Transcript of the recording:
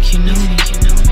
think you know me.